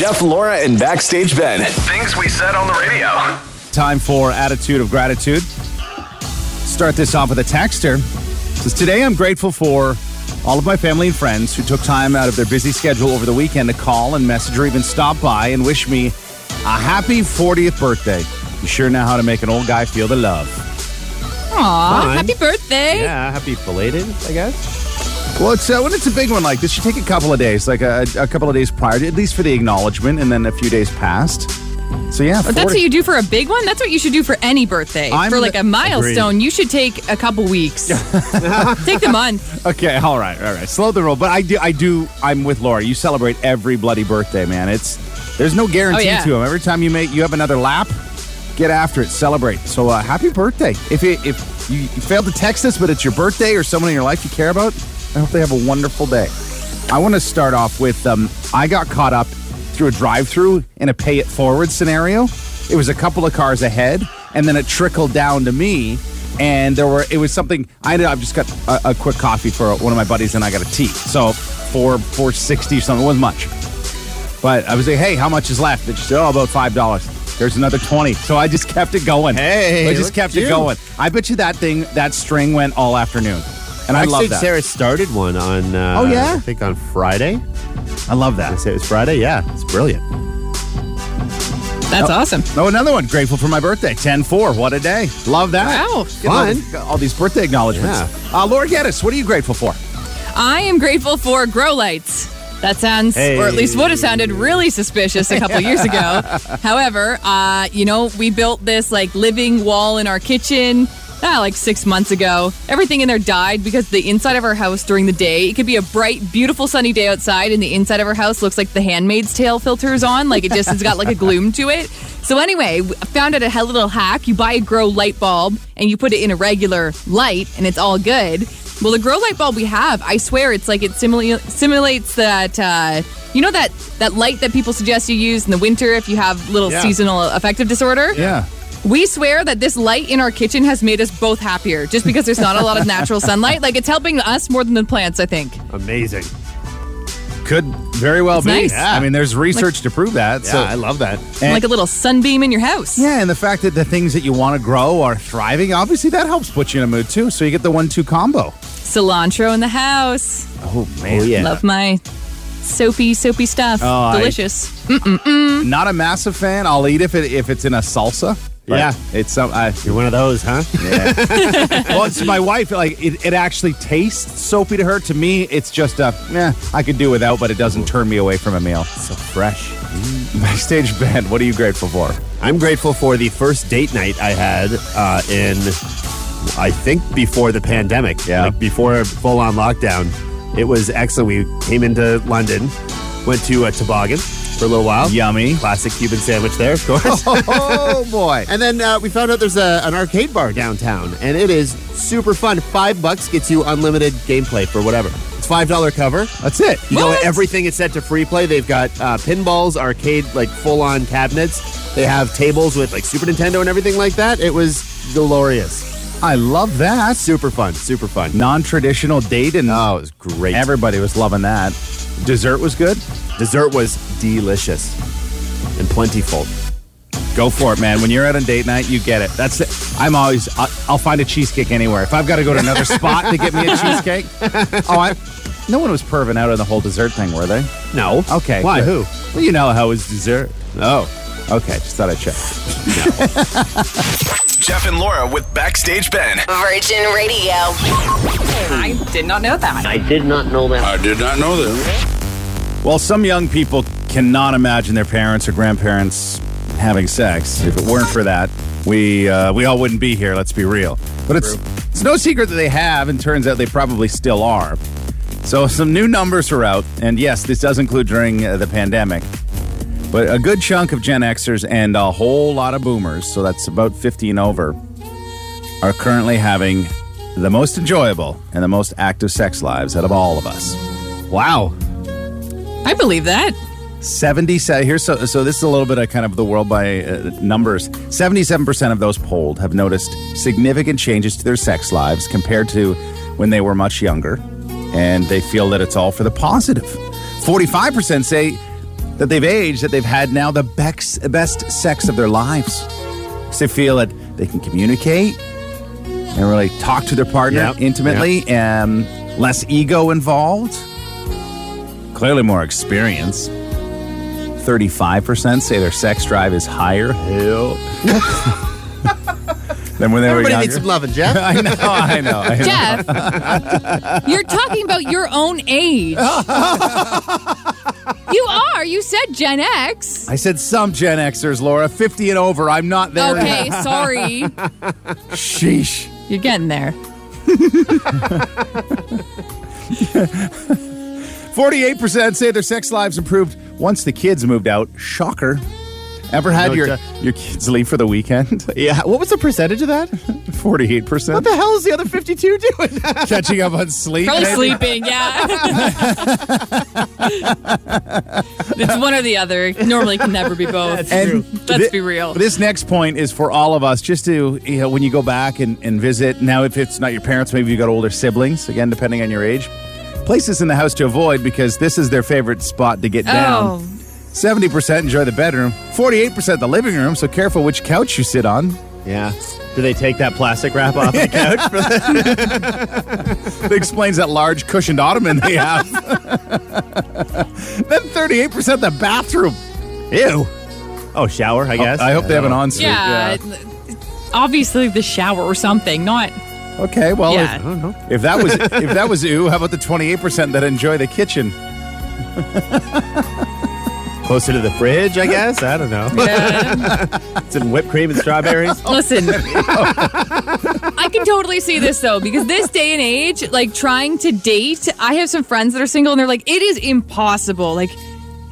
Jeff, Laura, and Backstage Ben. Things we said on the radio. Time for Attitude of Gratitude. Start this off with a texter. Says, Today I'm grateful for all of my family and friends who took time out of their busy schedule over the weekend to call and message or even stop by and wish me a happy 40th birthday. You sure know how to make an old guy feel the love. Aw, Fine. happy birthday. Yeah, happy belated, I guess. Well, it's uh, when it's a big one like this, you take a couple of days, like a, a couple of days prior, to, at least for the acknowledgement, and then a few days past. So yeah, But that's what you do for a big one. That's what you should do for any birthday. I'm for like a milestone, you should take a couple weeks. take the month. Okay, all right, all right. Slow the roll, but I do, I do. I'm with Laura. You celebrate every bloody birthday, man. It's there's no guarantee Oh, yeah. to them. Every time you make, you have another lap. Get after it, celebrate. So uh, happy birthday! If it, if you, you failed to text us, but it's your birthday or someone in your life you care about, I hope they have a wonderful day. I want to start off with um, I got caught up through a drive-through in a pay it forward scenario. It was a couple of cars ahead, and then it trickled down to me. And there were it was something I ended up just got a, a quick coffee for one of my buddies, and I got a tea. So four four sixty or something. It wasn't much. But I was like, hey, how much is left? She said, oh, about five dollars. There's another twenty. So I just kept it going. Hey, I just kept it you. going. I bet you that thing, that string went all afternoon, and I love that. Sarah started one on. Uh, Oh, yeah? I think on Friday. I love that. I say it was Friday. Yeah, it's brilliant. That's awesome. Oh, another one. Grateful for my birthday. 10-4. What a day. Love that. Wow. Get all Fun. All, these birthday acknowledgments. Yeah. Uh, Laura Geddes, what are you grateful for? I am grateful for grow lights. That sounds, or at least would have sounded really suspicious a couple years ago. However, uh, you know, we built this like living wall in our kitchen. Ah, like six months ago. Everything in there died because the inside of our house during the day, it could be a bright, beautiful sunny day outside, and the inside of our house looks like the handmaid's tale filters on. Like it just has got like a gloom to it. So, anyway, I found out a hell of a little hack. You buy a grow light bulb and you put it in a regular light, and it's all good. Well, the grow light bulb we have, I swear, it's like it simula- simulates that. Uh, you know that that light that people suggest you use in the winter if you have little Yeah. seasonal affective disorder. Yeah. We swear that this light in our kitchen has made us both happier, just because there's not a lot of natural sunlight. Like it's helping us more than the plants. I think. Amazing. Could very well It's be. nice. I mean, there's research to prove that. Yeah, so, I love that. and- like a little sunbeam in your house. yeah, and the fact that the things that you want to grow are thriving, obviously that helps put you in a mood too. So you get the one-two combo. Cilantro in the house. Oh man, Oh, yeah. Love my soapy, soapy stuff. Oh, I- Delicious. Not a massive fan. I'll eat if it if it's in a salsa. But Yeah. it's some. I, You're one of those, huh? well, it's my wife. Like it, it actually tastes soapy to her. To me, it's just a. Yeah, I could do without, but it doesn't turn me away from a meal. so fresh. Backstage Ben. What are you grateful for? I'm grateful for the first date night I had uh, in, I think, before the pandemic. Yeah. Like before full on lockdown. It was excellent. We came into London, went to a toboggan for a little while. Yummy. Classic Cuban sandwich there, of course. Oh boy. And then uh, we found out there's a, an arcade bar downtown, and it is super fun. Five bucks gets you unlimited gameplay for whatever. It's five dollar cover. That's it. You know everything is set to free play. They've got uh, pinballs, arcade, like full on cabinets. They have tables with like Super Nintendo and everything like that. It was glorious. I love that. Super fun. Super fun. Non-traditional date, and Oh, it was great. everybody was loving that. Dessert was good. Dessert was delicious and plentiful. Go for it, man. When you're at a date night, you get it. That's it. I'm always. I'll, I'll find a cheesecake anywhere. If I've got to go to another spot to get me a cheesecake, oh, I. No one was perving out on the whole dessert thing, were they? No. Okay. Why? Who? Well, you know how it's dessert. Oh. Okay, just thought I'd check. Jeff and Laura with Backstage Ben. Virgin Radio. I did not know that. I did not know that. I did not know that. Well, some young people cannot imagine their parents or grandparents having sex. If it weren't for that, we uh, we all wouldn't be here. Let's be real. But it's it's no secret that they have, and turns out they probably still are. So some new numbers are out, and yes, this does include during uh, the pandemic. But a good chunk of Gen Xers and a whole lot of Boomers, so that's about 50 and over, are currently having the most enjoyable and the most active sex lives out of all of us. Wow. I believe that. 70 se- here's so so this is a little bit of kind of the world by uh, numbers 77% of those polled have noticed significant changes to their sex lives compared to when they were much younger and they feel that it's all for the positive 45% say that they've aged, that they've had now the best, best sex of their lives. Because they feel that they can communicate and really talk to their partner Yep, intimately, and less ego involved. Clearly more experience. 35% say their sex drive is higher Hell. than when they Everybody were needs some loving, Jeff. I know, I know. I know. Jeff, you're talking about your own age. you are. You said Gen X. I said some Gen Xers, Laura. 50 and over. I'm not there. Okay, yet. sorry. Sheesh. You're getting there. 48% say their sex lives improved once the kids moved out. Shocker. Ever had No, your, Jeff. your kids leave for the weekend? yeah. What was the percentage of that? 48%. What the hell is the other 52 doing? Catching up on sleep. Probably maybe? sleeping, yeah. it's one or the other. It normally can never be both. And Let's thi- be real. This next point is for all of us, just to, you know, when you go back and, and visit. Now, if it's not your parents, maybe you got older siblings, again, depending on your age. Places in the house to avoid because this is their favorite spot to get down. Oh, 70% enjoy the bedroom, 48% the living room, so careful which couch you sit on. Yeah. Do they take that plastic wrap off the couch? For the- That explains that large cushioned ottoman they have. then 38% the bathroom. Ew. Oh, shower, I guess. I hope they have an ensuite. yeah. Obviously, the shower or something, not. Okay, well, Yeah. I don't know. if, if that was if that was you, how about the 28% that enjoy the kitchen? Closer to the fridge, I guess. I don't know. Yeah. It's in whipped cream and strawberries. Listen, I can totally see this though because this day and age, like trying to date, I have some friends that are single and they're like, it is impossible. Like,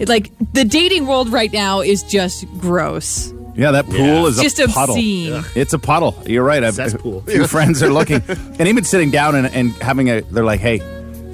it, like the dating world right now is just gross. Yeah, that pool Yeah. is a Just puddle. obscene. It's a puddle. You're right. I've, Cesspool. A few friends are looking, and even sitting down and, and having a. They're like, "Hey,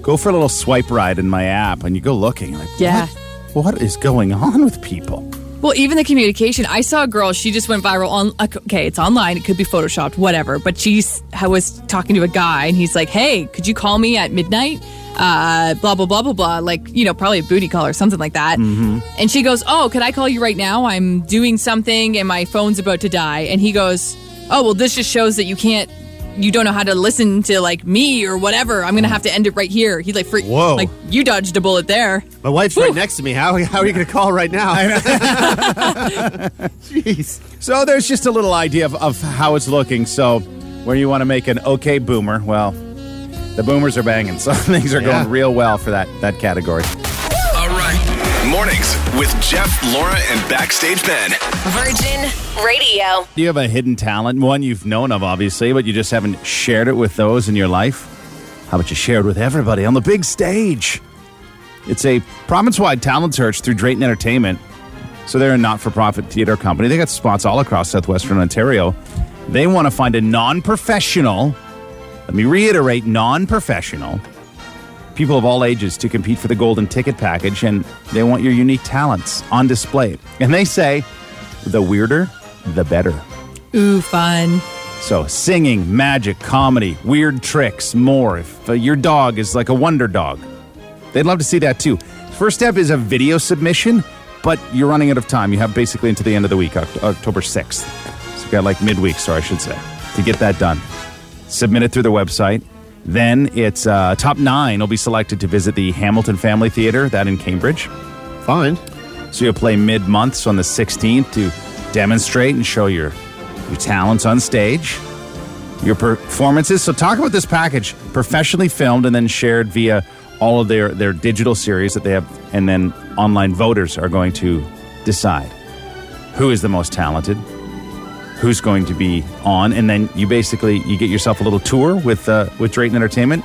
go for a little swipe ride in my app," and you go looking. Like, Yeah. what, what is going on with people? Well, even the communication. I saw a girl. She just went viral on. Okay, it's online. It could be photoshopped, whatever. But she's I was talking to a guy, and he's like, "Hey, could you call me at midnight?" Uh, blah blah blah blah blah. Like you know, probably a booty call or something like that. Mm-hmm. And she goes, "Oh, could I call you right now? I'm doing something, and my phone's about to die." And he goes, "Oh, well, this just shows that you can't." You don't know how to listen to like me or whatever. I'm gonna have to end it right here. He like, freak, Whoa. like you dodged a bullet there. My wife's right next to me. How, how are you going to call right now? Jeez. So there's just a little idea of, of how it's looking. So where you want to make an okay boomer, well, the boomers are banging, so things are Yeah. going real well for that that category. All right. Mornings with Jeff, Laura, and Backstage Ben. Virgin Radio. Do you have a hidden talent, one you've known of, obviously, but you just haven't shared it with those in your life? How about you share it with everybody on the big stage? It's a province-wide talent search through Drayton Entertainment. So they're a not-for-profit theater company. They got spots all across southwestern Ontario. They want to find a non-professional. Let me reiterate: non-professional people of all ages to compete for the golden ticket package, and they want your unique talents on display. And they say, the weirder, the better. Ooh, fun. So, singing, magic, comedy, weird tricks, more. If uh, your dog is like a wonder dog, they'd love to see that too. First step is a video submission, but you're running out of time. You have basically until the end of the week, Oct- October 6th. So, you got like midweek, sorry, I should say, to get that done. Submit it through the website. Then it's uh, top nine will be selected to visit the Hamilton Family Theater, that in Cambridge. Fine. So you'll play mid month, so on the 16th, to demonstrate and show your your talents on stage, your performances. So talk about this package, professionally filmed and then shared via all of their their digital series that they have, and then online voters are going to decide who is the most talented, who's going to be on, and then you basically you get yourself a little tour with uh, with Drayton Entertainment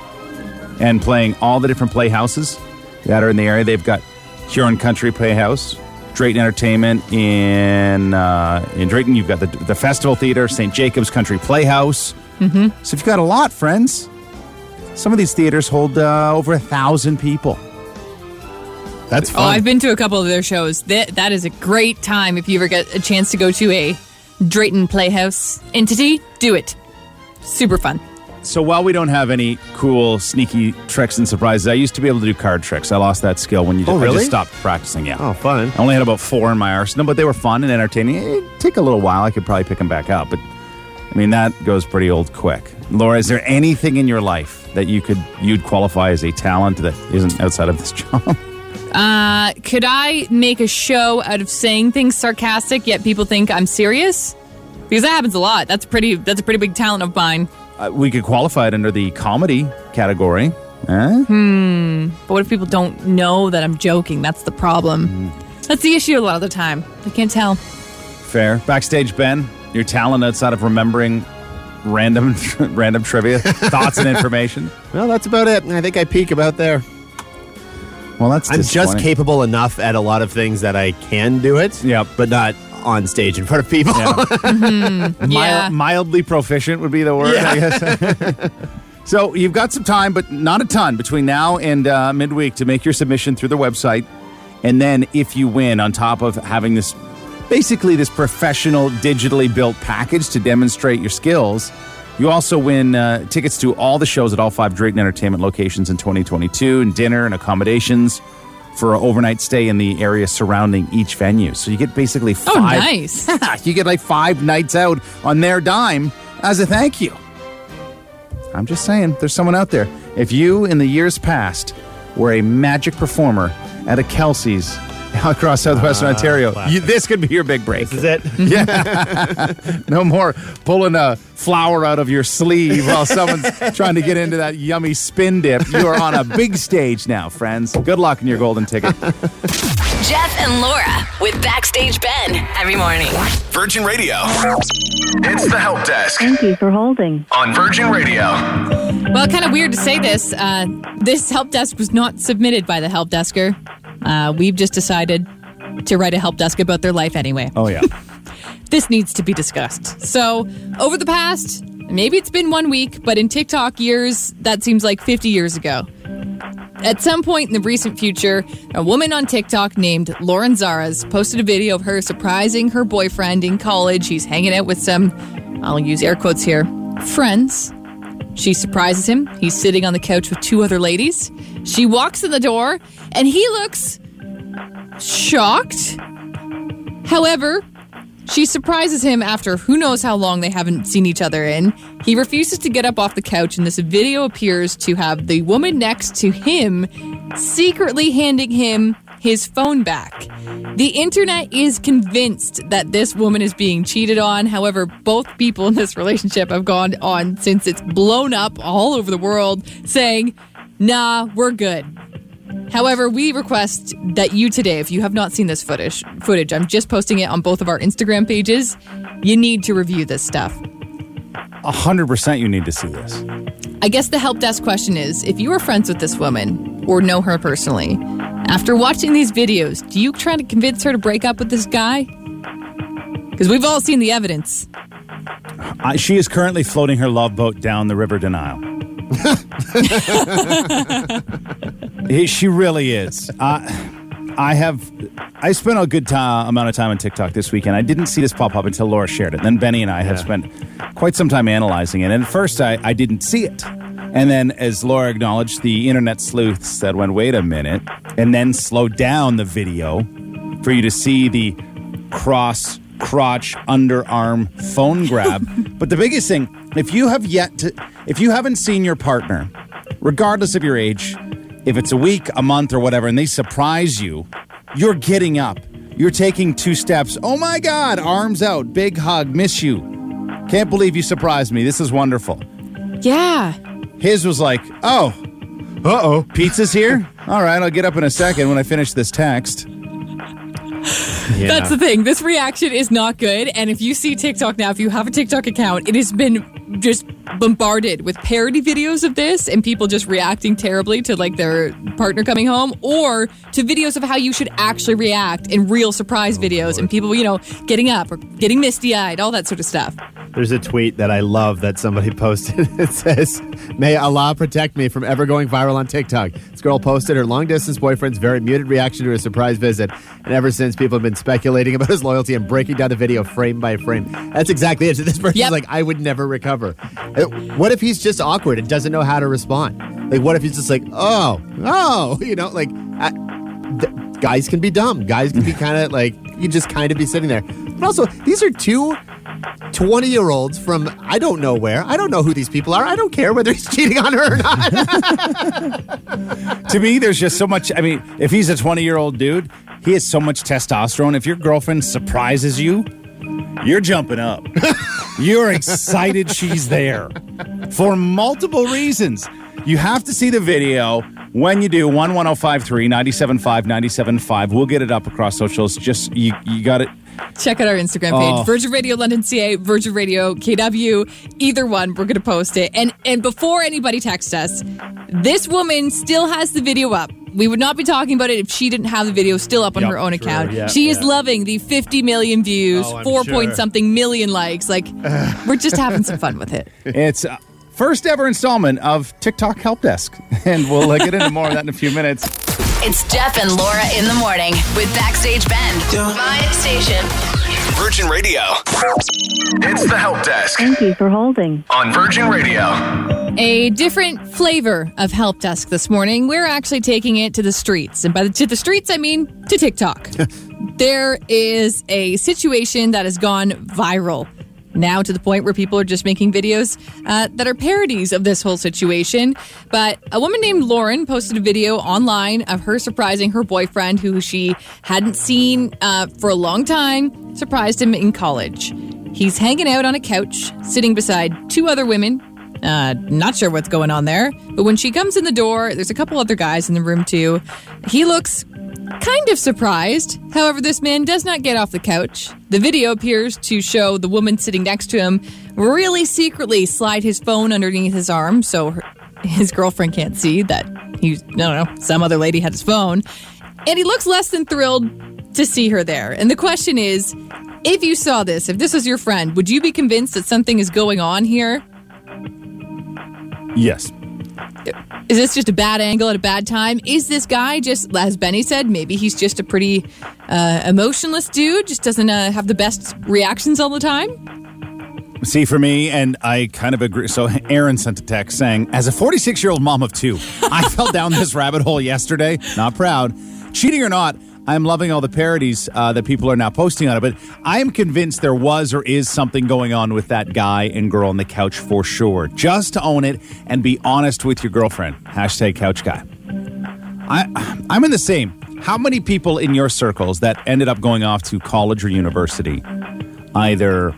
and playing all the different playhouses that are in the area. They've got Huron Country Playhouse, Drayton Entertainment in uh, in Drayton. You've got the the Festival Theater, St. Jacobs Country Playhouse. Mm-hmm. So if you've got a lot, friends. Some of these theaters hold uh, over a thousand people. That's fun. Oh. I've been to a couple of their shows. That that is a great time if you ever get a chance to go to a Drayton Playhouse entity. Do it. Super fun. So while we don't have any cool, sneaky tricks and surprises, I used to be able to do card tricks. I lost that skill when you Oh, I really? just stopped practicing. Yeah. Oh, fun. I only had about four in my arsenal, but they were fun and entertaining. It'd take a little while. I could probably pick them back up, but I mean that goes pretty old quick. Laura, is there anything in your life that you could you'd qualify as a talent that isn't outside of this job? Uh, could I make a show out of saying things sarcastic yet people think I'm serious? Because that happens a lot. That's pretty. That's a pretty big talent of mine. Uh, we could qualify it under the comedy category. Eh? But what if people don't know that I'm joking? That's the problem. That's the issue a lot of the time. I can't tell. Fair. Backstage Ben, your talent outside of remembering random random trivia, thoughts and information. Well, that's about it. I think I peak about there. Well, that's I'm just capable enough at a lot of things that I can do it. Yep. But not on stage in front of people. Yeah. Mil- Yeah. mildly proficient would be the word, I guess. so you've got some time, but not a ton between now and uh, midweek to make your submission through the website. And then if you win, on top of having this basically this professional digitally built package to demonstrate your skills, you also win uh, tickets to all the shows at all five Drayton Entertainment locations in 2022 and dinner and accommodations for an overnight stay in the area surrounding each venue. So you get basically Oh, five. nice. you get like five nights out on their dime as a thank you. I'm just saying, there's someone out there. If you, in the years past, were a magic performer at a Kelsey's across southwestern Ontario, you, this could be your big break. This is it. Yeah. no more pulling a flower out of your sleeve while someone's trying to get into that yummy spin dip. You are on a big stage now, friends. Good luck in your golden ticket. Jeff and Laura with Backstage Ben every morning. Virgin Radio. It's the help desk Thank you for holding. on Virgin Radio. Well, kind of weird to say this. Uh, this help desk was not submitted by the help desker. Uh, we've just decided to write a help desk about their life anyway. Oh, yeah. This needs to be discussed. So, over the past, maybe it's been one week, but in TikTok years, that seems like 50 years ago. At some point in the recent future, a woman on TikTok named Lauren Zarras posted a video of her surprising her boyfriend in college. He's hanging out with some, I'll use air quotes here, friends. She surprises him. He's sitting on the couch with two other ladies. She walks in the door and he looks shocked. However, she surprises him after who knows how long they haven't seen each other in. He refuses to get up off the couch, and this video appears to have the woman next to him secretly handing him his phone back. The internet is convinced that this woman is being cheated on. However, both people in this relationship have gone on since it's blown up all over the world saying, nah, we're good. However, we request that you today, if you have not seen this footage, footage, I'm just posting it on both of our Instagram pages. You need to review this stuff. A hundred percent, you need to see this. I guess the help desk question is: If you are friends with this woman or know her personally, after watching these videos, do you try to convince her to break up with this guy? Because we've all seen the evidence. Uh, she is currently floating her love boat down the River Denial. She really is. Uh, I have. I spent a good ti- amount of time on TikTok this weekend. I didn't see this pop up until Laura shared it. Then Benny and I have spent quite some time analyzing it. And at first, I, I didn't see it. And then, as Laura acknowledged, the internet sleuths said, "When wait a minute," and then slowed down the video for you to see the cross crotch underarm phone grab. but the biggest thing, if you have yet to, if you haven't seen your partner, regardless of your age, if it's a week, a month, or whatever, and they surprise you, you're getting up. You're taking two steps. Oh my God, arms out, big hug, miss you. Can't believe you surprised me. This is wonderful. Yeah. His was like, oh, uh oh, pizza's here? All right, I'll get up in a second when I finish this text. That's the thing. This reaction is not good. And if you see TikTok now, if you have a TikTok account, it has been just bombarded with parody videos of this and people just reacting terribly to like their partner coming home or to videos of how you should actually react in real surprise videos and people, you know, getting up or getting misty eyed, all that sort of stuff. There's a tweet that I love that somebody posted. It says, May Allah protect me from ever going viral on TikTok. This girl posted her long distance boyfriend's very muted reaction to a surprise visit. And ever since, people have been speculating about his loyalty and breaking down the video frame by frame. That's exactly it. So this person's Yep. like, I would never recover. Uh, What if he's just awkward and doesn't know how to respond? Like, what if he's just like, oh, oh, you know, like, I, th- guys can be dumb. Guys can be kind of like, you just kind of be sitting there. But also, these are two 20 year olds from I don't know where. I don't know who these people are. I don't care whether he's cheating on her or not. to me, there's just so much. I mean, if he's a 20 year old dude, he has so much testosterone. If your girlfriend surprises you, you're jumping up. you're excited she's there for multiple reasons. You have to see the video. When you do, 11053 975 975. We'll get it up across socials. Just, you, you got it. Check out our Instagram page, Oh. Virgin Radio London CA, Virgin Radio KW. Either one, we're going to post it. And and before anybody texts us, this woman still has the video up. We would not be talking about it if she didn't have the video still up on Yep, her own true, account. yeah, she is loving the 50 million views, Oh, four sure. point something million likes. Like, we're just having some fun with it. It's uh, first ever installment of TikTok Help Desk. And we'll uh, get into more of that in a few minutes. It's Jeff and Laura in the morning with Backstage Ben. My Station. Virgin Radio. It's the help desk Thank you for holding. on Virgin Radio. A different flavor of help desk this morning. We're actually taking it to the streets. And by the, to the streets, I mean to TikTok. there is a situation that has gone viral now to the point where people are just making videos uh, that are parodies of this whole situation. But a woman named Lauren posted a video online of her surprising her boyfriend, who she hadn't seen uh, for a long time, surprised him in college. He's hanging out on a couch, sitting beside two other women, uh, not sure what's going on there. But when she comes in the door, there's a couple other guys in the room too. He looks kind of surprised. However, this man does not get off the couch. The video appears to show the woman sitting next to him really secretly slide his phone underneath his arm so her, his girlfriend can't see that he's, no, no, some other lady had his phone. And he looks less than thrilled to see her there. And the question is if you saw this, if this was your friend, would you be convinced that something is going on here? Yes. Is this just a bad angle at a bad time? Is this guy just, as Benny said, maybe he's just a pretty uh, emotionless dude, just doesn't uh, have the best reactions all the time? See, for me, and I kind of agree. So, Aaron sent a text saying, As a 46 year old mom of two, I fell down this rabbit hole yesterday. Not proud. Cheating or not, I'm loving all the parodies uh, that people are now posting on it. But I am convinced there was or is something going on with that guy and girl on the couch for sure. Just own it and be honest with your girlfriend. Hashtag couch guy. I, I'm in the same. How many people in your circles that ended up going off to college or university either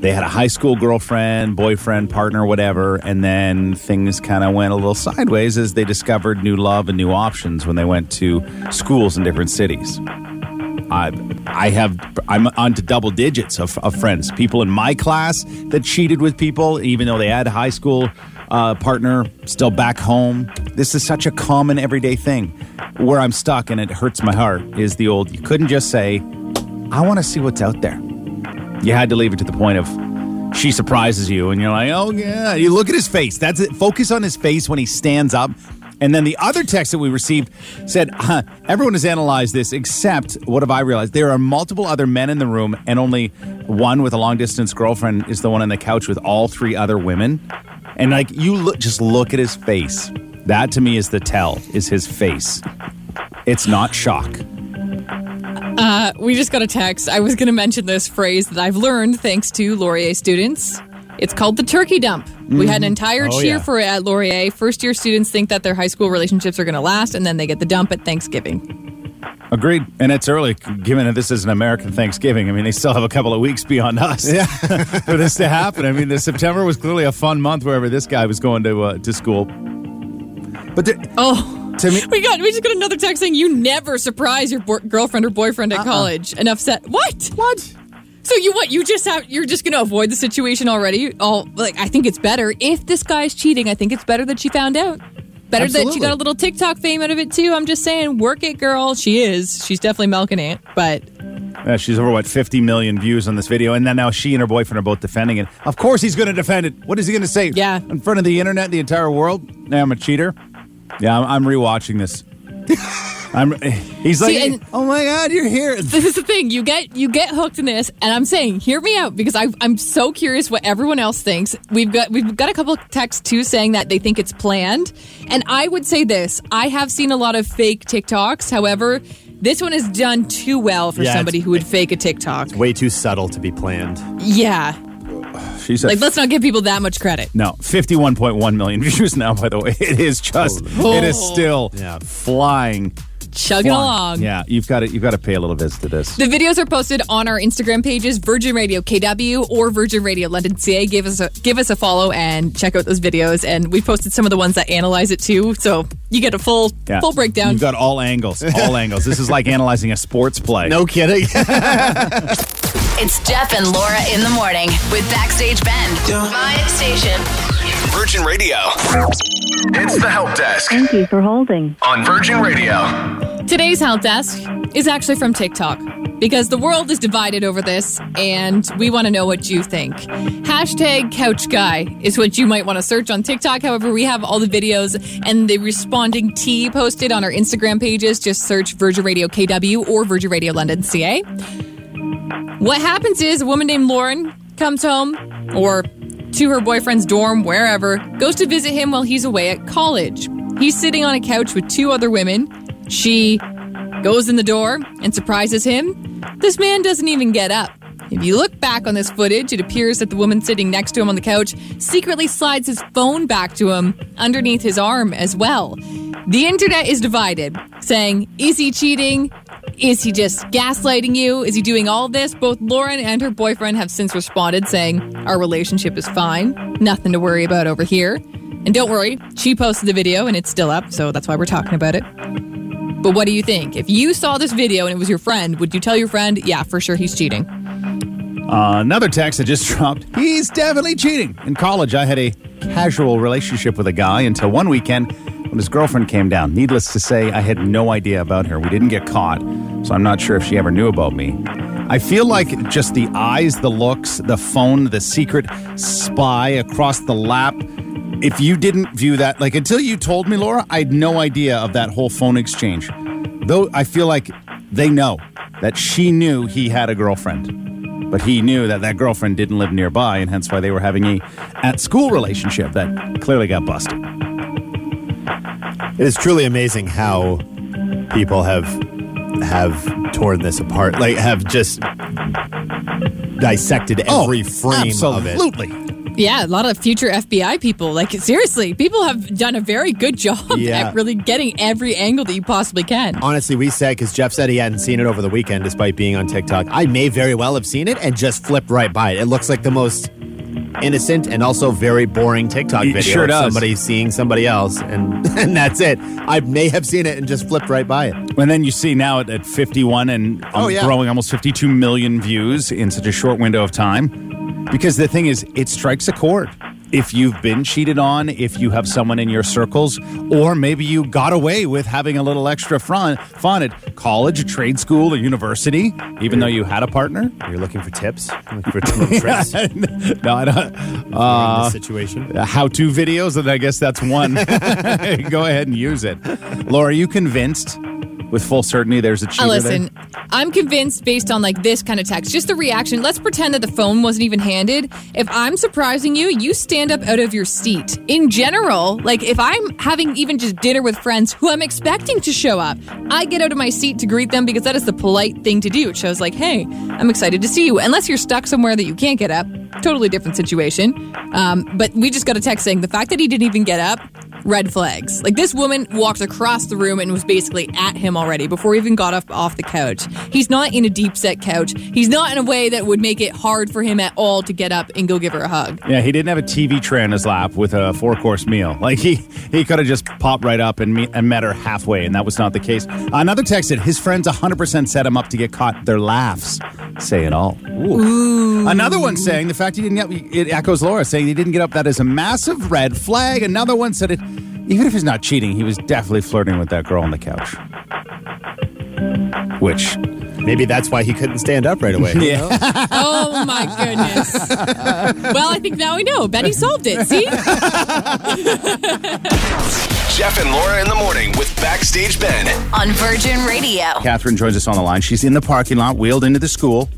they had a high school girlfriend, boyfriend, partner, whatever, and then things kind of went a little sideways as they discovered new love and new options when they went to schools in different cities. I, I have, I'm on to double digits of, of friends, people in my class that cheated with people, even though they had a high school uh, partner still back home. This is such a common everyday thing. Where I'm stuck and it hurts my heart is the old, you couldn't just say, I want to see what's out there you had to leave it to the point of she surprises you and you're like oh yeah. You look at his face. That's it. Focus on his face when he stands up. And then the other text that we received said everyone has analyzed this except what have i realized? There are multiple other men in the room and only one with a long distance girlfriend is the one on the couch with all three other women. And like you look just look at his face. That to me is the tell is his face. It's not shock Uh, we just got a text. I was going to mention this phrase that I've learned thanks to Laurier students. It's called the turkey dump. We had an entire Oh, cheer yeah. for it at Laurier. First year students think that their high school relationships are going to last, and then they get the dump at Thanksgiving. Agreed. And it's early, given that this is an American Thanksgiving. I mean, they still have a couple of weeks beyond us for this to happen. I mean, the September was clearly a fun month wherever this guy was going to uh, to school. But there, Oh, we got we just got another text saying you never surprise your bo- girlfriend or boyfriend at college. Enough said. What? what? So you what? You just have you're just going to avoid the situation already? Oh, like I think it's better if this guy's cheating. I think it's better that she found out. Better that she got a little TikTok fame out of it too. I'm just saying, work it, girl. She is. She's definitely milking it. But Uh, she's over what 50 million views on this video, and then now she and her boyfriend are both defending it. Of course, he's going to defend it. What is he going to say? Yeah. in front of the internet, the entire world. Now I'm a cheater. Yeah, I'm, I'm rewatching this. I'm. He's like, See, and- oh my god, you're here. This is the thing. You get you get hooked in this, and I'm saying, hear me out because I, I'm so curious what everyone else thinks. We've got we've got a couple of texts too saying that they think it's planned, and I would say this: I have seen a lot of fake TikToks. However, this one is done too well for Yeah, somebody it's- who would fake a TikTok. Way too subtle to be planned. Yeah, She said, like let's not give people that much credit. no, 51.1 million views now. By the way, it is just, it is still Yeah. flying, Chugging flying. along. Yeah, you've got to, you've got to pay a little visit to this. The videos are posted on our Instagram pages, Virgin Radio KW or Virgin Radio London CA. Give us a give us a follow and check out those videos. And we posted some of the ones that analyze it too, so you get a full Yeah. full breakdown. You've got all angles, all angles. This is like analyzing a sports play. No kidding. It's Jeff and Laura in the morning with Backstage Ben. My station. Virgin Radio. It's the help desk Thank you for holding. on Virgin Radio. Today's help desk is actually from TikTok because the world is divided over this, and we want to know what you think. Hashtag Couch Guy is what you might want to search on TikTok. However, we have all the videos and the responding T posted on our Instagram pages. Just search Virgin Radio KW or Virgin Radio London CA. What happens is a woman named Lauren comes home or to her boyfriend's dorm, wherever, goes to visit him while he's away at college. He's sitting on a couch with two other women. She goes in the door and surprises him. This man doesn't even get up. If you look back on this footage, it appears that the woman sitting next to him on the couch secretly slides his phone back to him underneath his arm as well. The internet is divided, saying, is he cheating? Is he just gaslighting you? Is he doing all this? Both Lauren and her boyfriend have since responded saying, Our relationship is fine. Nothing to worry about over here. And don't worry, she posted the video and it's still up, so that's why we're talking about it. But what do you think? If you saw this video and it was your friend, would you tell your friend, yeah, for sure he's cheating? Uh, another text that just dropped. He's definitely cheating. In college, I had a casual relationship with a guy until one weekend when his girlfriend came down. Needless to say, I had no idea about her. We didn't get caught, so I'm not sure if she ever knew about me. I feel like just the eyes, the looks, the phone, the secret spy across the lap. If you didn't view that, like until you told me, Laura, I had no idea of that whole phone exchange. Though I feel like they know that she knew he had a girlfriend but he knew that that girlfriend didn't live nearby, and hence why they were having a at school relationship that clearly got busted. It is truly amazing how people have have torn this apart, like have just dissected oh, every frame of it. absolutely. Yeah, a lot of future FBI people. Like, seriously, people have done a very good job Yeah. at really getting every angle that you possibly can. Honestly, we said because Jeff said he hadn't seen it over the weekend, despite being on TikTok. I may very well have seen it and just flipped right by it. It looks like the most innocent and also very boring TikTok It video sure does. somebody seeing somebody else, and and that's it. I may have seen it and just flipped right by it. And then you see now at, at 51 and um, Oh, yeah. growing almost 52 million views in such a short window of time. Because the thing is, it strikes a chord. If you've been cheated on, if you have someone in your circles, or maybe you got away with having a little extra fun, fun at college, trade school, or university, even though you had a partner. You're looking for tips, looking for tips no, I don't. Uh, situation. how to videos, and I guess that's one. Go ahead and use it. Laura, are you convinced with full certainty there's a cheater Uh, listen, there? I'm convinced based on like this kind of text, just the reaction. Let's pretend that the phone wasn't even handed. If I'm surprising you, you stand up out of your seat. In general, like if I'm having even just dinner with friends who I'm expecting to show up, I get out of my seat to greet them because that is the polite thing to do. It shows like, hey, I'm excited to see you. Unless you're stuck somewhere that you can't get up, totally different situation. Um, but we just got a text saying the fact that he didn't even get up red flags. Like this woman walked across the room and was basically at him already before he even got up off the couch. He's not in a deep set couch. He's not in a way that would make it hard for him at all to get up and go give her a hug. Yeah, he didn't have a TV tray on his lap with a four course meal. Like he he could have just popped right up and, meet, and met her halfway, and that was not the case. Another text said his friends 100% set him up to get caught. Their laughs say it all. Ooh. Another one saying the fact he didn't get it echoes Laura saying he didn't get up. That is a massive red flag. Another one said it. Even if he's not cheating, he was definitely flirting with that girl on the couch. Which Maybe that's why he couldn't stand up right away. Yeah. Oh my goodness. well, I think now we know. Benny solved it. See? Jeff and Laura in the morning with Backstage Ben. On Virgin Radio. Catherine joins us on the line. She's in the parking lot, wheeled into the school.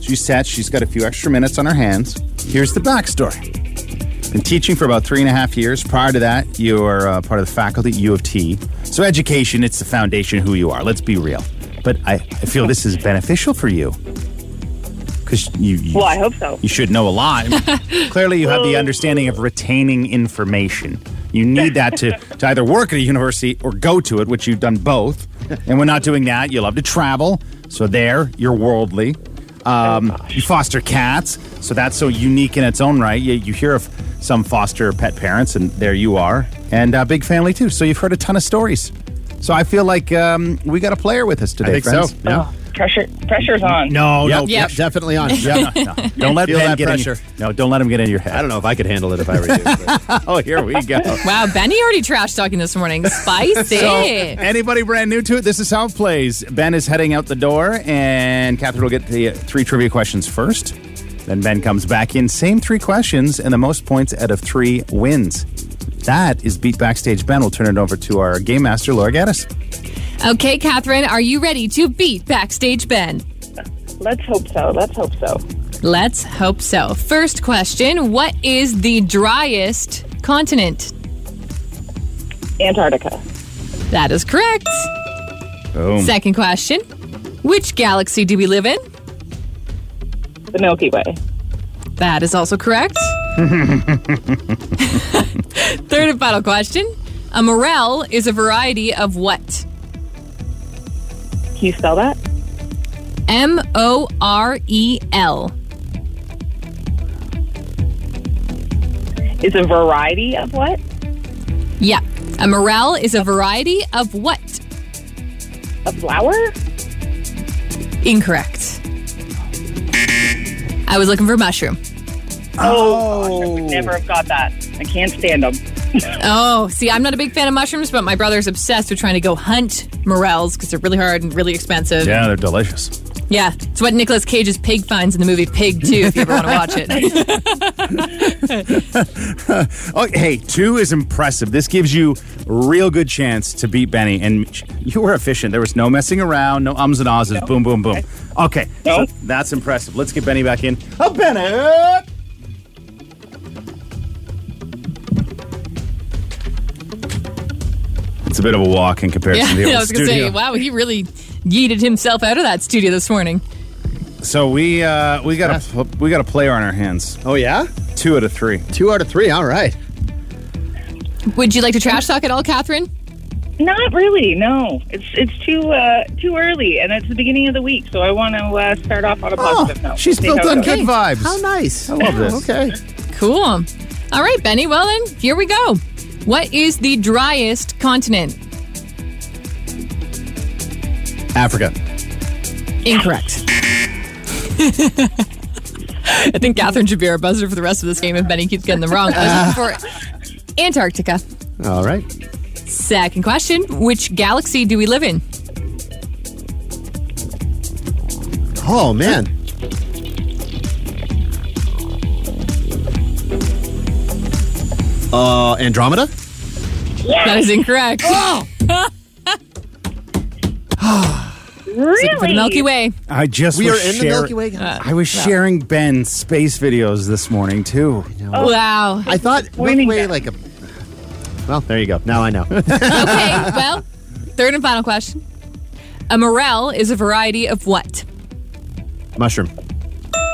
She's set. She's got a few extra minutes on her hands. Here's the backstory. Been teaching for about three and a half years. Prior to that, you are uh, part of the faculty at U of T. So education, it's the foundation of who you are. Let's be real. But I, I feel this is beneficial for you. Because you, you, Well, I hope so. you should know a lot. Clearly, you have the understanding of retaining information. You need that to, to either work at a university or go to it, which you've done both. And we're not doing that. You love to travel. So, there, you're worldly. Um, you foster cats. So, that's so unique in its own right. You, you hear of some foster pet parents, and there you are. And a big family, too. So, you've heard a ton of stories. So, I feel like um, we got a player with us today, I think friends. so. Yeah. Pressure, pressure's on. No, no, Yep. yep, Yep. definitely on. Yeah, no, no. Don't let Feel Ben that get in pressure. your, No, don't let him get in your head. I don't know if I could handle it if I were you. but- Oh, here we go. Wow, Benny already trash talking this morning. Spicy. So, anybody brand new to it, this is how it plays. Ben is heading out the door, and Catherine will get the uh, three trivia questions first. Then Ben comes back in, same three questions, and the most points out of three wins. That is Beat Backstage Ben. We'll turn it over to our game master, Laura Gaddis. Okay, Catherine, are you ready to beat Backstage Ben? Let's hope so. Let's hope so. Let's hope so. First question What is the driest continent? Antarctica. That is correct. Boom. Second question Which galaxy do we live in? The Milky Way. That is also correct. Third and final question A morel is a variety of what? Can you spell that? M O R E L. It's a variety of what? Yeah. A morel is a variety of what? A flower? Incorrect. I was looking for mushroom. Oh, I would never have got that. I can't stand them. Oh, see, I'm not a big fan of mushrooms, but my brother's obsessed with trying to go hunt morels because they're really hard and really expensive. Yeah, they're delicious. Yeah, it's what Nicolas Cage's pig finds in the movie Pig 2, if you ever want to watch it. Oh, hey, two is impressive. This gives you a real good chance to beat Benny, and you were efficient. There was no messing around, no ums and ahs. Boom, boom, boom. Okay, No. so that's impressive. Let's get Benny back in. Oh, Benny! It's a bit of a walk in comparison yeah, to the old I was going to studio. say, wow, he really yeeted himself out of that studio this morning. So we uh, we got a we got a player on our hands. oh, yeah? Two out of three. Two out of three. All right. Would you like to trash talk at all, Catherine? Not really. No, it's it's too uh, too early, and it's the beginning of the week, so I want to uh, start off on a positive note. Oh, she's See built it on goes. good vibes. How nice. I love this. Okay. Cool. All right, Benny. Well, then, here we go. What is the driest continent? Africa. Incorrect. I think Catherine should be our buzzer for the rest of this game if Benny keeps getting them wrong. I was looking for Antarctica. All right. Second question Which galaxy do we live in? Oh, man. Uh, Andromeda? That is incorrect. Really? The Milky Way. I just We are was in the share- Milky Way. I was sharing Ben's space videos this morning too. Wow. I thought Milky Winning Way that. like a. Well, there you go. Now I know. Okay, well, third and final question. A morel is a variety of what? Mushroom.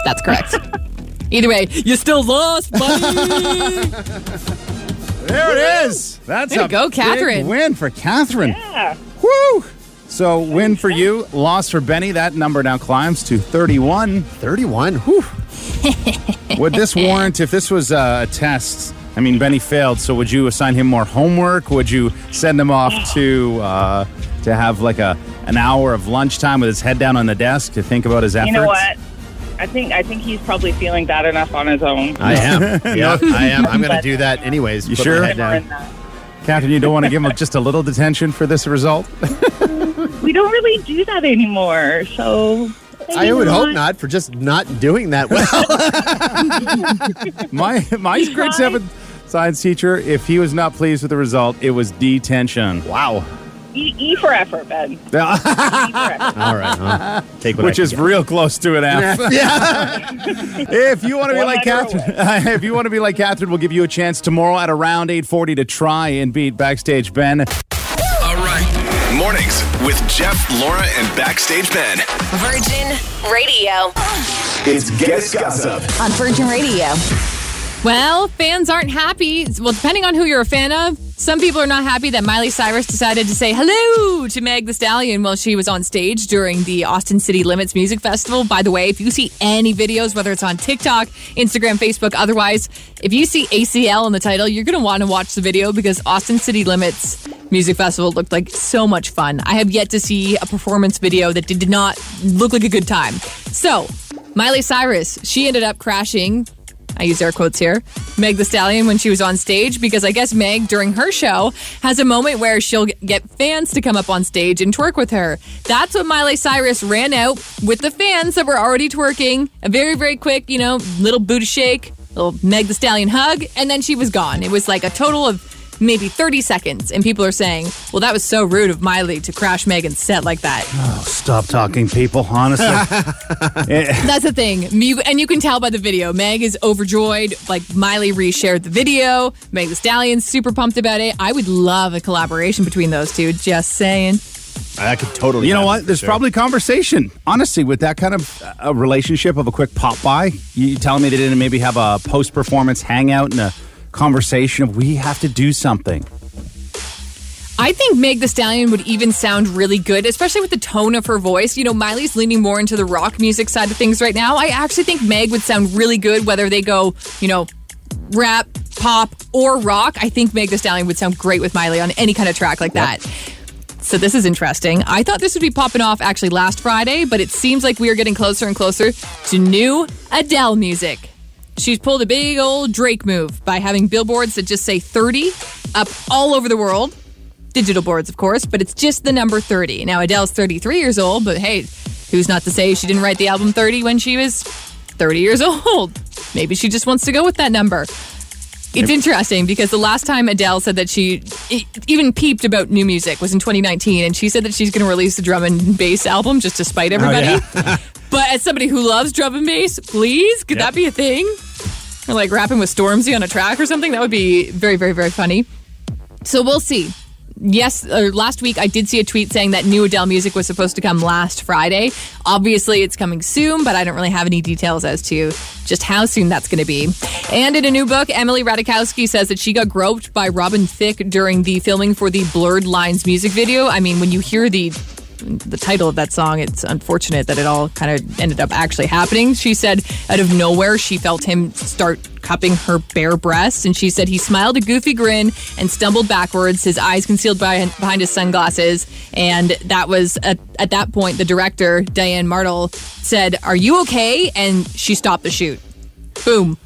That's correct. Either way, you still lost, buddy. There it is. That's Way to a go, big Catherine. win for Catherine. Yeah. Woo! So win for you, loss for Benny. That number now climbs to 31. 31. Whew. Would this warrant if this was uh, a test? I mean, Benny failed, so would you assign him more homework? Would you send him off to uh, to have like a an hour of lunchtime with his head down on the desk to think about his efforts? You know what? I think I think he's probably feeling bad enough on his own. I am. yeah, I am. I'm going to do that anyways. You Put sure? My head Never down. in that. Catherine, you don't want to give him just a little detention for this result? We we don't really do that anymore. So I would know hope not for just not doing that well. My my grade seven science teacher, if he was not pleased with the result, it was detention. wow. E, e for effort, Ben. E for effort. All right. huh. Take what Which I is get. real close to an F. yeah. if you want to be One like letter Catherine, if you want to be like Catherine, we'll give you a chance tomorrow at around eight forty to try and beat backstage Ben. All right. Mornings with Jeff, Laura, and Backstage Ben. Virgin Radio. It's Guest Gossip. On Virgin Radio. Well, fans aren't happy. Well, depending on who you're a fan of, some people are not happy that Miley Cyrus decided to say hello to Meg the Stallion while she was on stage during the Austin City Limits Music Festival. By the way, if you see any videos, whether it's on TikTok, Instagram, Facebook, otherwise, if you see ACL in the title, you're going to want to watch the video because Austin City Limits Music Festival looked like so much fun. I have yet to see a performance video that did not look like a good time. So, Miley Cyrus, she ended up crashing I use air quotes here, Meg the Stallion when she was on stage because I guess Meg during her show has a moment where she'll get fans to come up on stage and twerk with her. That's what Miley Cyrus ran out with the fans that were already twerking. A very, very quick, you know, little booty shake, little Meg the Stallion hug, and then she was gone. It was like a total of maybe 30 seconds. And people are saying, well, that was so rude of Miley to crash Megan's set like that. Oh, Stop talking, people. Honestly, That's the thing. And you can tell by the video. Meg is overjoyed. Like Miley reshared the video. Meg the Stallion's super pumped about it. I would love a collaboration between those two. Just saying. I could totally. you know what? There's sure. probably conversation. Honestly, with that kind of uh, a relationship of a quick pop by, you telling me they didn't maybe have a post performance hangout and a conversation of we have to do something. I think Meg the Stallion would even sound really good, especially with the tone of her voice. You know, Miley's leaning more into the rock music side of things right now. I actually think Meg would sound really good whether they go, you know, rap, pop, or rock. I think Meg the Stallion would sound great with Miley on any kind of track like that. So this is interesting. I thought this would be popping off actually last Friday, but it seems like we are getting closer and closer to new Adele music. She's pulled a big old Drake move by having billboards that just say 30 up all over the world. Digital boards, of course, but it's just the number 30. Now, Adele's 33 years old, but hey, who's not to say she didn't write the album 30 when she was 30 years old? Maybe she just wants to go with that number. It's interesting because the last time Adele said that she even peeped about new music was in 2019, and she said that she's going to release a drum and bass album just to spite oh, everybody. but as somebody who loves drum and bass, please, could that be a thing? Or like rapping with Stormzy on a track or something? That would be very, very, very funny. So we'll see. Yes, last week I did see a tweet saying that new Adele music was supposed to come last Friday. Obviously, it's coming soon, but I don't really have any details as to just how soon that's going to be. And in a new book, Emily Ratajkowski says that she got groped by Robin Thicke during the filming for the Blurred Lines music video. I mean, when you hear the the title of that song, it's unfortunate that it all kind of ended up actually happening. She said out of nowhere, she felt him start cupping her bare breasts, and she said he smiled a goofy grin and stumbled backwards, his eyes concealed by, behind his sunglasses. And that was at, at that point, the director, Diane Martel, said, Are you okay? And she stopped the shoot. Boom.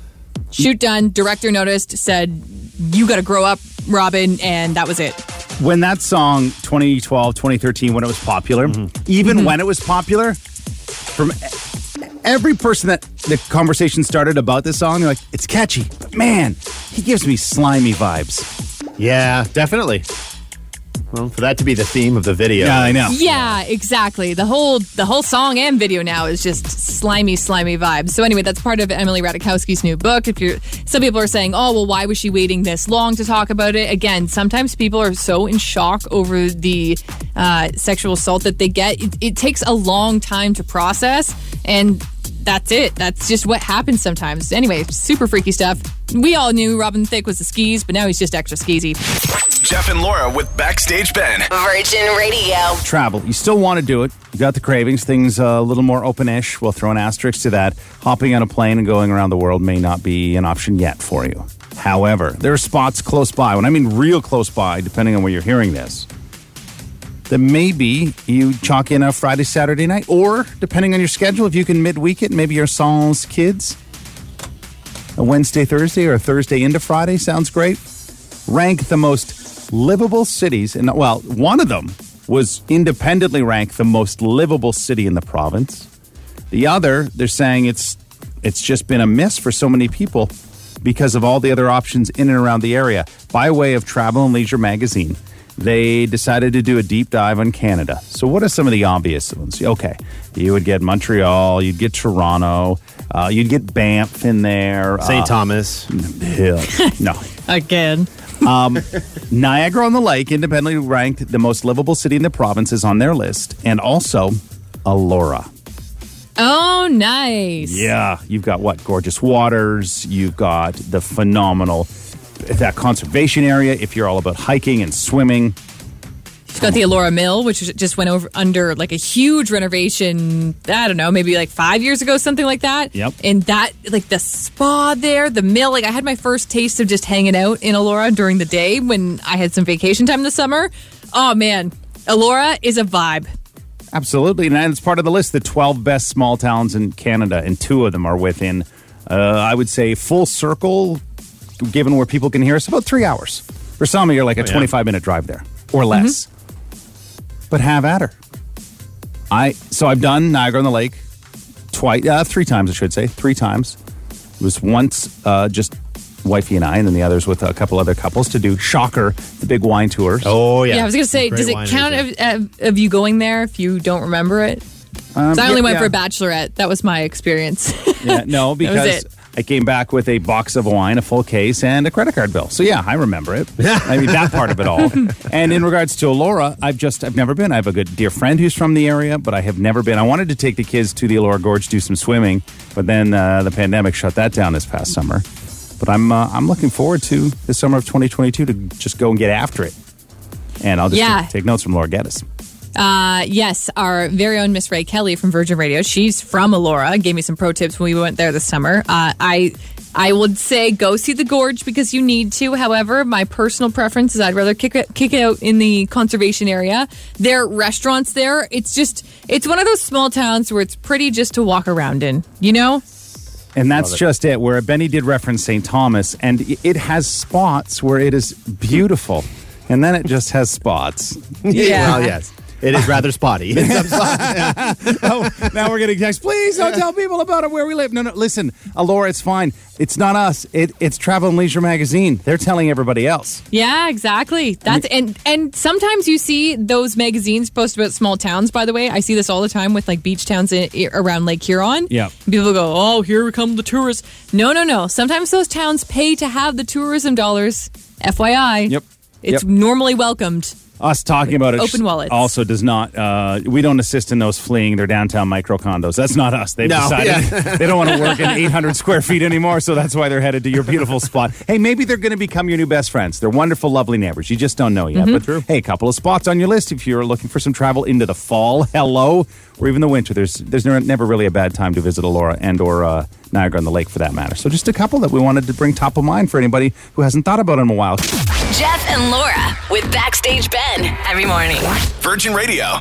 Shoot done. Director noticed, said, You got to grow up, Robin. And that was it. When that song 2012 2013 when it was popular mm-hmm. even mm-hmm. when it was popular from every person that the conversation started about this song they're like it's catchy but man he gives me slimy vibes. Yeah, definitely. Well, for that to be the theme of the video. yeah i know Yeah, exactly. The whole the whole song and video now is just slimy, slimy vibes. So anyway, that's part of Emily Ratajkowski's new book. If you're some people are saying, oh well, why was she waiting this long to talk about it? Again, sometimes people are so in shock over the uh, sexual assault that they get. It, it takes a long time to process, and that's it. That's just what happens sometimes. Anyway, super freaky stuff. We all knew Robin Thicke was the skis, but now he's just extra skeezy. Jeff and Laura with Backstage Ben. Virgin Radio. travel you still want to do it you got the cravings things uh, a little more open-ish we'll throw an asterisk to that hopping on a plane and going around the world may not be an option yet for you however there are spots close by when i mean real close by depending on where you're hearing this that maybe you chalk in a Friday, Saturday night, or depending on your schedule, if you can midweek it, maybe your sans kids. A Wednesday, Thursday, or a Thursday into Friday sounds great. Rank the most livable cities, and well, one of them was independently ranked the most livable city in the province. The other, they're saying it's it's just been a miss for so many people because of all the other options in and around the area. By way of Travel and Leisure magazine, they decided to do a deep dive on Canada. So, what are some of the obvious ones? Okay, you would get Montreal, you'd get Toronto, uh, you'd get Banff in there, St. uh, Thomas. Hill. no. Again. Niagara on the Lake, independently ranked the most livable city in the province, is on their list, and also Elora. Oh, nice. Yeah, you've got what? Gorgeous waters. You've got the phenomenal that conservation area. If you're all about hiking and swimming, You've got the Elora Mill, which just went over under like a huge renovation. I don't know, maybe like five years ago, something like that. Yep. And that, like the spa there, the mill. Like I had my first taste of just hanging out in Elora during the day when I had some vacation time this summer. Oh man, Elora is a vibe. absolutely, and it's part of the list. The 12 best small towns in Canada, and two of them are within, uh, I would say, full circle. Given where people can hear us, about three hours. For some, of you're like a yeah. 25 minute drive there or less. But have at her. I so I've done Niagara on the Lake twice, uh, three times, I should say, three times. It was once uh, just wifey and I, and then the others with a couple other couples to do Shocker, the big wine tours. Oh, yeah. Yeah, I was gonna say, does it count of, of, of you going there if you don't remember it? Um, 'Cause I only yeah, went yeah. for a bachelorette. That was my experience. Yeah, no, That was because it. I came back with a box of wine, a full case, and a credit card bill. So yeah, I remember it. I mean that part of it all. And in regards to Elora, I've just I've never been. I have a good dear friend who's from the area, but I have never been. I wanted to take the kids to the Elora Gorge do some swimming, but then uh, the pandemic shut that down this past summer. But I'm uh, I'm looking forward to the summer of 2022 to just go and get after it. And I'll just Yeah. take, take notes from Laura Geddes. Uh, yes, our very own Miss Ray Kelly from Virgin Radio. She's from Elora. Gave me some pro tips when we went there this summer. Uh, I I would say go see the gorge because you need to. However, my personal preference is I'd rather kick it, kick it out in the conservation area. There are restaurants there. It's just it's one of those small towns where it's pretty just to walk around in. You know. And that's just it. Where Benny did reference St. Thomas, and it has spots where it is beautiful, and then it just has spots. Yeah. Well, yes. It is rather spotty. oh, now we're getting text. Please don't tell people about it where we live. No, no. Listen, Elora, it's fine. It's not us. It, it's Travel and Leisure magazine. They're telling everybody else. Yeah, exactly. That's and and sometimes you see those magazines post about small towns. By the way, I see this all the time with like beach towns in, around Lake Huron. Yeah. people go, "Oh, here come the tourists." No, no, no. Sometimes those towns pay to have the tourism dollars. FYI. Yep. It's Yep. normally welcomed. Us talking about it Open wallets. also does not. Uh, we don't assist in those fleeing their downtown micro condos. That's not us. They've No, decided they don't want to work in 800 square feet anymore, so that's why they're headed to your beautiful spot. Hey, maybe they're going to become your new best friends. They're wonderful, lovely neighbors. You just don't know yet. Mm-hmm. But hey, a couple of spots on your list if you're looking for some travel into the fall, hello, or even the winter. There's there's never, never really a bad time to visit Elora and or uh, Niagara on the Lake for that matter. So just a couple that we wanted to bring top of mind for anybody who hasn't thought about them in a while. Jeff and Laura with Backstage Ben every morning. Virgin Radio.